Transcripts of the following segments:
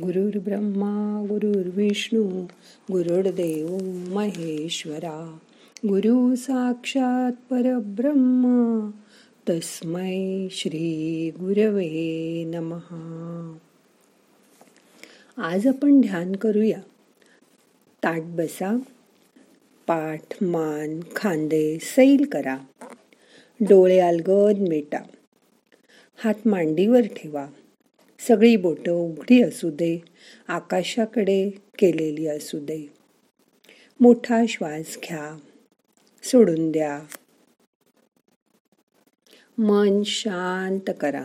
गुरुर् ब्रह्मा गुरुर्विष्णू गुरुर्देव महेश्वरा. गुरु साक्षात परब्रह्म तस्मै श्री गुरवे नमहा आज आपण ध्यान करूया. ताट बसा पाठ मान खांदे सैल करा. डोळे अलगद मिटा. हात मांडीवर ठेवा. सगळी बोटं उघडी असू दे आकाशाकडे केलेली असू दे. मोठा श्वास घ्या सोडून द्या. मन शांत करा.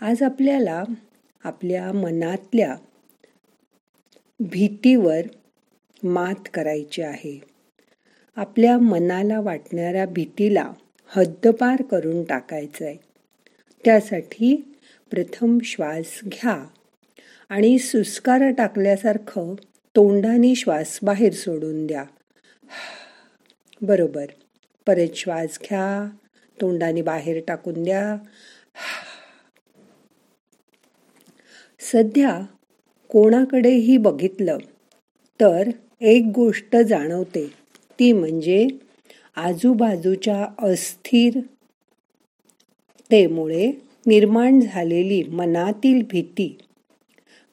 आज आपल्याला आपल्या मनातल्या भीतीवर मात करायची आहे. आपल्या मनाला वाटणाऱ्या भीतीला हद्दपार करून टाकायचं आहे त्यासाठी प्रथम श्वास घ्या आणि सुस्कार टाकल्यासारखं तोंडाने श्वास बाहेर सोडून द्या. बरोबर. परत श्वास घ्या. तोंडाने बाहेर टाकून द्या. सध्या कोणाकडेही बघितलं तर एक गोष्ट जाणवते. ती म्हणजे आजूबाजूच्या अस्थिर तेमुळे निर्माण झालेली मनातील भीती.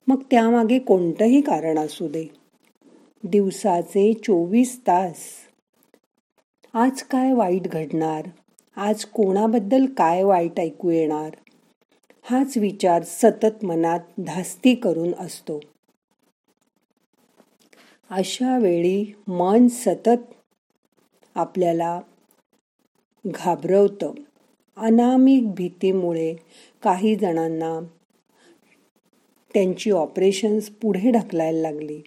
मग त्यामागे कोणतंही कारण असू दे. दिवसाचे चोवीस तास. आज काय वाईट घडणार? आज कोणाबद्दल काय वाईट ऐकू येणार? हाच विचार सतत मनात धास्ती करून असतो. अशा वेळी मन सतत आपल्याला घाबरवतं. अनामिक भीतीमुळे काही जणांना त्यांची ऑपरेशन्स पुढे ढकलायला लागली.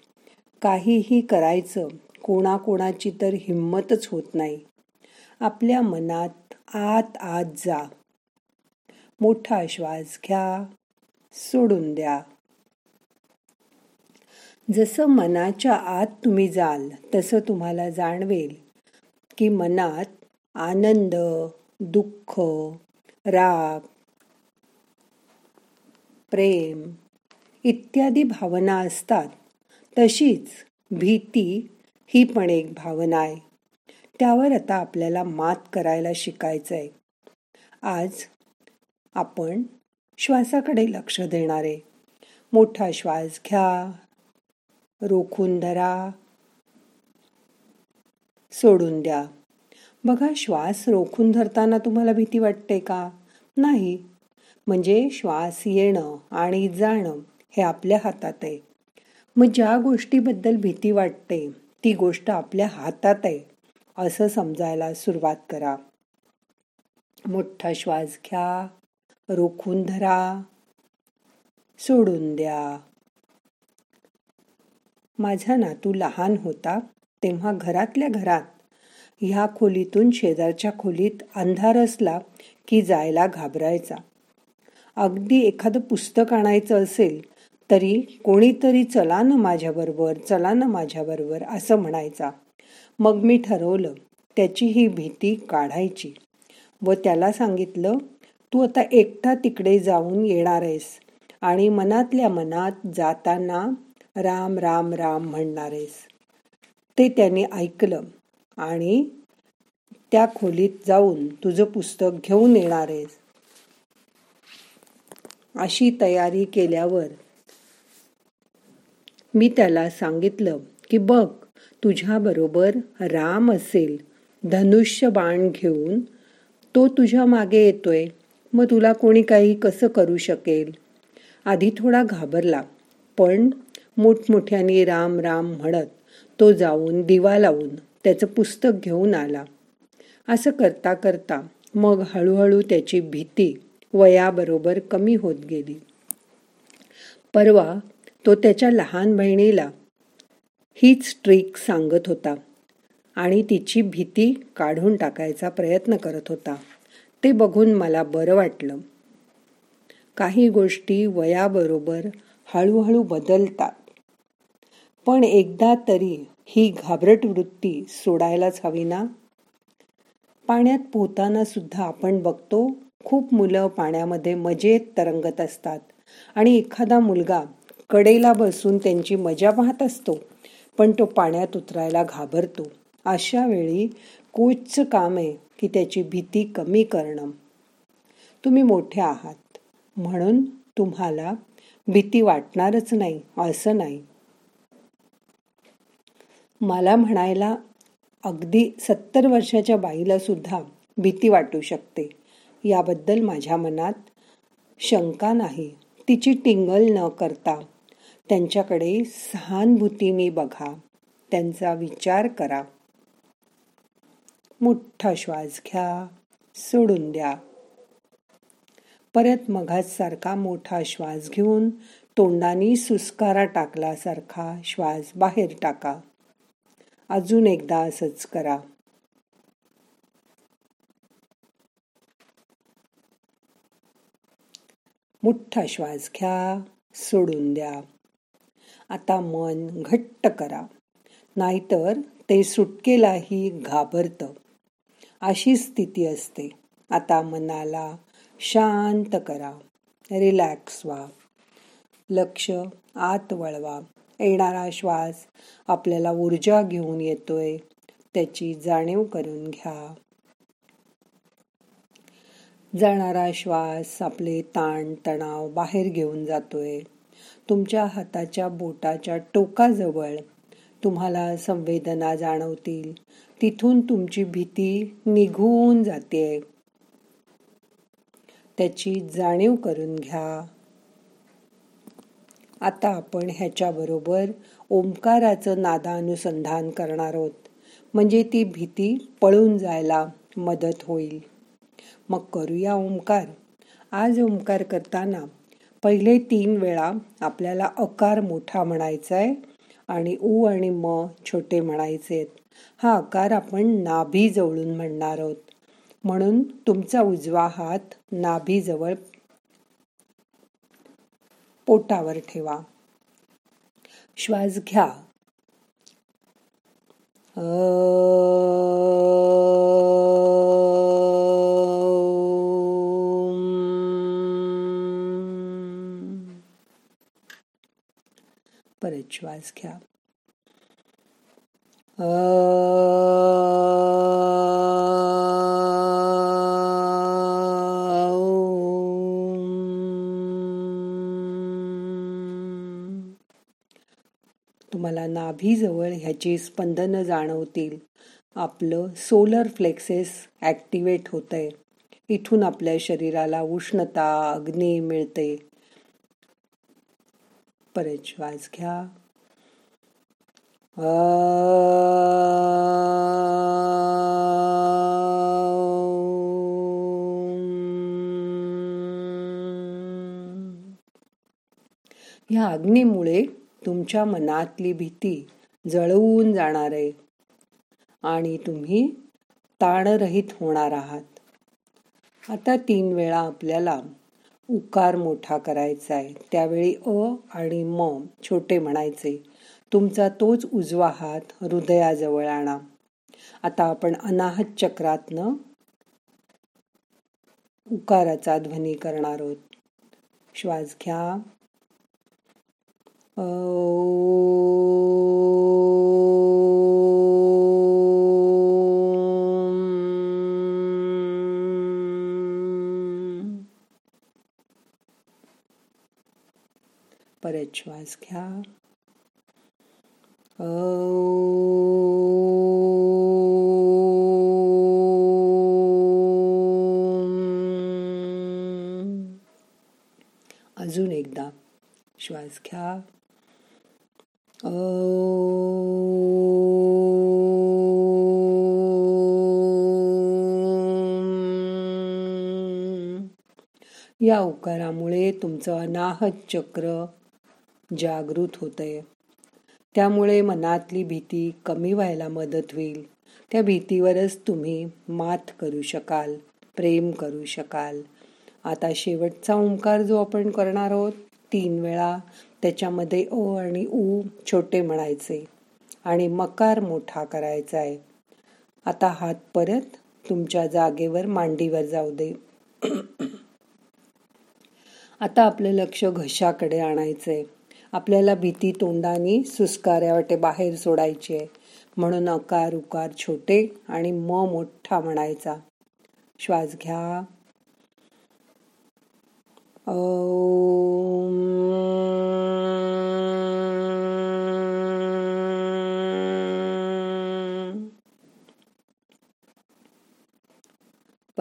काहीही करायचं कोणाकोणाची तर हिंमतच होत नाही. आपल्या मनात आत आत जा. मोठा श्वास घ्या. सोडून द्या. जसं मनाच्या आत तुम्ही जाल तसं तुम्हाला जाणवेल की मनात आनंद दुःख राग प्रेम इत्यादी भावना असतात. तशीच भीती ही पण एक भावना आहे. त्यावर आता आपल्याला मात करायला शिकायचं आहे आज आपण श्वासाकडे लक्ष देणार आहे. मोठा श्वास घ्या रोखून धरा सोडून द्या. बघा श्वास रोखून धरताना तुम्हाला भीती वाटते का? नाही. म्हणजे श्वास येणं आणि जाणं हे आपल्या हातात आहे. मग ज्या गोष्टीबद्दल भीती वाटते ती गोष्ट आपल्या हातात आहे. असं समजायला सुरुवात करा. मोठा श्वास घ्या. रोखून धरा. सोडून द्या. माझा नातू लहान होता तेव्हा घरातल्या घरात ह्या खोलीतून शेजारच्या खोलीत अंधार असला की जायला घाबरायचा. अगदी एखादं पुस्तक आणायचं असेल तरी कोणीतरी चला ना माझ्याबरोबर चला ना माझ्याबरोबर असं म्हणायचा. मग मी ठरवलं त्याची ही भीती काढायची व त्याला सांगितलं तू आता एकटा तिकडे जाऊन येणार आहेस आणि मनातल्या मनात जाताना राम राम राम म्हणणार आहेस. ते त्याने ऐकलं. आणि त्या खोलीत जाऊन तुझं पुस्तक घेऊन येणार आहेस. अशी तयारी केल्यावर मी त्याला सांगितलं की बघ तुझ्याबरोबर राम असेल धनुष्य बाण घेऊन तो तुझ्या मागे येतोय. मग तुला कोणी काही कसं करू शकेल? आधी थोडा घाबरला पण मोठमोठ्याने राम राम म्हणत तो जाऊन दिवा लावून त्याचं पुस्तक घेऊन आला. असं करता करता मग हळूहळू त्याची भीती वयाबरोबर कमी होत गेली. परवा तो त्याच्या लहान बहिणीला हीच ट्रिक सांगत होता आणि तिची भीती काढून टाकायचा प्रयत्न करत होता. ते बघून मला बरं वाटलं. काही गोष्टी वयाबरोबर हळूहळू बदलतात. पण एकदा तरी ही घाबरट वृत्ती सोडायलाच हवी ना? पाण्यात पोहताना सुद्धा आपण बघतो खूप मुलं पाण्यामध्ये मजेत तरंगत असतात. आणि एखादा मुलगा कडेला बसून त्यांची मजा पाहत असतो पण तो पाण्यात उतरायला घाबरतो. अशा वेळी कोचचं काम आहे की त्याची भीती कमी करणं. तुम्ही मोठे आहात. म्हणून तुम्हाला भीती वाटणारच नाही असं नाही. मला म्हणायला अगदी सत्तर वर्षाच्या बाईला सुद्धा भीती वाटू शकते. याबद्दल माझ्या मनात शंका नाही. तिची टिंगल न करता त्यांच्याकडे सहानुभूतीने बघा. त्यांचा विचार करा. मोठा श्वास घ्या. सोडून द्या. परत मघाचसारखा मोठा श्वास घेऊन तोंडाने सुस्कारा टाकल्यासारखा श्वास बाहेर टाका. अजून एकदा असंच करा. मोठा श्वास घ्या सोडून द्या. आता मन घट्ट करा. नाहीतर ते सुटकेलाही घाबरतं. अशी स्थिती असते. आता मनाला शांत करा. रिलॅक्स व्हा. लक्ष आत वळवा. येणारा श्वास आपल्याला ऊर्जा घेऊन येतोय. त्याची जाणीव करून घ्या. जाणारा श्वास आपले ताण तणाव बाहेर घेऊन जातोय. तुमच्या हाताच्या बोटाच्या टोकाजवळ तुम्हाला संवेदना जाणवतील. तिथून तुमची भीती निघून जाते. त्याची जाणीव करून घ्या. आता आपण ह्याच्याबरोबर ओंकाराचं नादानुसंधान करणार आहोत. म्हणजे ती भीती पळून जायला मदत होईल. मग करूया ओंकार. आज ओंकार करताना पहिले तीन वेळा आपल्याला अकार मोठा म्हणायचा आहे आणि ऊ आणि म छोटे म्हणायचे आहेत हा अकार आपण नाभी जवळून म्हणणार आहोत. म्हणून तुमचा उजवा हात नाभीजवळ पोटावर ठेवा. श्वास घ्या. परत श्वास घ्या. तुम्हाला नाभीजवळ ह्याची स्पंदनं जाणवतील. आपलं सोलर फ्लेक्सेस ॲक्टिवेट होत आहे इथून आपल्या शरीराला उष्णता अग्नी मिळते. परत श्वास घ्या. ह्या अग्नीमुळे तुमच्या मनातली भीती जळवून जाणार आहे. आणि तुम्ही ताणरहित होणार आहात. आता तीन वेळा आपल्याला उकार मोठा करायचा आहे. त्यावेळी अ आणि म छोटे म्हणायचे. तुमचा तोच उजवा हात हृदयाजवळ आणा. आता आपण अनाहत चक्रातनं उकाराचा ध्वनी करणार आहोत. श्वास घ्या. परत श्वास घ्या. अजून एकदा श्वास घ्या. या उकारामुळे तुमचं अनाहत चक्र जागृत होतंय. त्यामुळे मनातली भीती कमी व्हायला मदत होईल. त्या भीतीवरच तुम्ही मात करू शकाल प्रेम करू शकाल. आता शेवटचा ओंकार जो आपण करणार आहोत तीन वेळा त्याच्यामध्ये ओ आणि ऊ छोटे म्हणायचे आणि मकार मोठा करायचा आहे. आता हात परत तुमच्या जागेवर मांडीवर जाऊ दे. आता आपलं लक्ष घशाकडे आणायचंय. आपल्याला भीती तोंडाने सुस्काऱ्या वाटे बाहेर सोडायची आहे. म्हणून अकार उकार छोटे आणि म मोठा म्हणायचा. श्वास घ्या.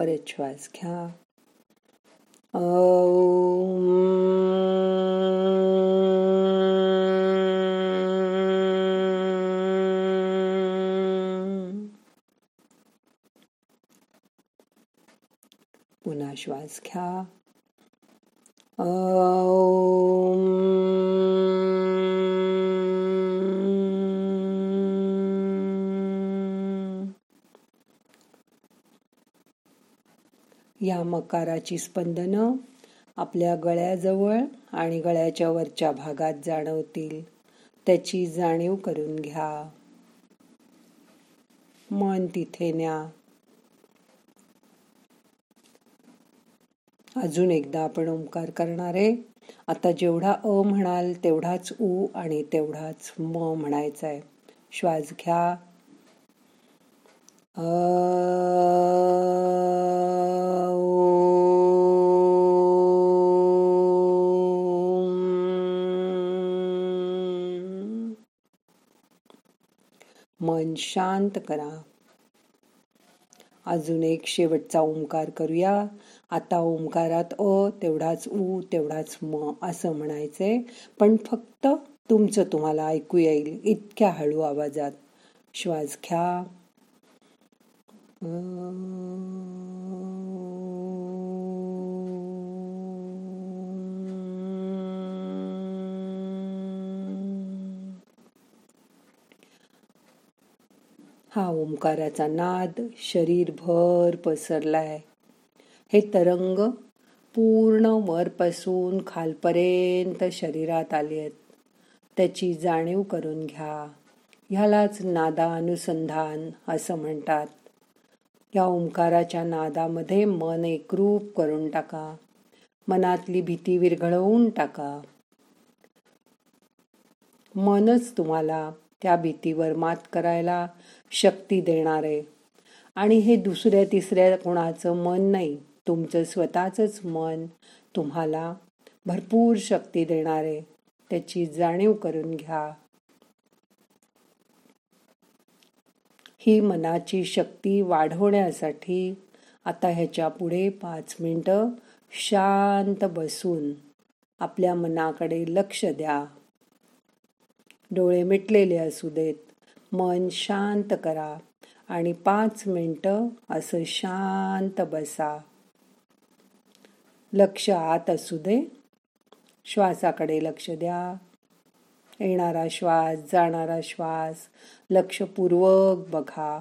परत श्वास घ्या पुन्हा श्वास घ्या या मकाराची स्पंदनं आपल्या गळ्याजवळ आणि गळ्याच्या वरच्या भागात जाणवतील. त्याची जाणीव करून घ्या. मन तिथे न्या. अजून एकदा आपण ओंकार करणार आहे. आता जेवढा अ म्हणाल तेवढाच उ आणि तेवढाच म म्हणायचा आहे. श्वास घ्या. अ मन शांत करा. अजून एक शेवटचा ओंकार करूया. आता ओंकारात अ तेवढाच उ तेवढाच म असं म्हणायचंय. पण फक्त तुमचं तुम्हाला ऐकू येईल इतक्या हळू आवाजात. श्वास घ्या. हा ओंकाराचा नाद शरीरभर पसरलाय. हे तरंग पूर्ण वरपासून खालपर्यंत शरीरात आले आहेत. त्याची जाणीव करून घ्या. ह्यालाच नादानुसंधान असं म्हणतात. या ओंकाराच्या नादामध्ये मन एकरूप करून टाका. मनातली भीती विरघळवून टाका. मनच तुम्हाला त्या भीतीवर मात करायला शक्ती देणार. आहे आणि हे दुसऱ्या तिसऱ्या कोणाचं मन नाही तुमचं स्वतःचंच मन तुम्हाला भरपूर शक्ती देणार. आहे त्याची जाणीव करून घ्या. ही मनाची शक्ती वाढवण्यासाठी आता ह्याच्या पुढे पाच मिनटं शांत बसून आपल्या मनाकडे लक्ष द्या. डोळे मिटलेले असू देत. मन शांत करा आणि पाच मिनटं असं शांत बसा. लक्ष आत असू दे. श्वासाकडे लक्ष द्या. येणारा श्वास जाणारा श्वास लक्षपूर्वक बघा.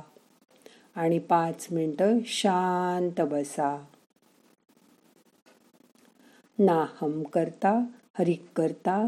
आणि पाच मिनटं शांत बसा. नाहम करता हरिक करता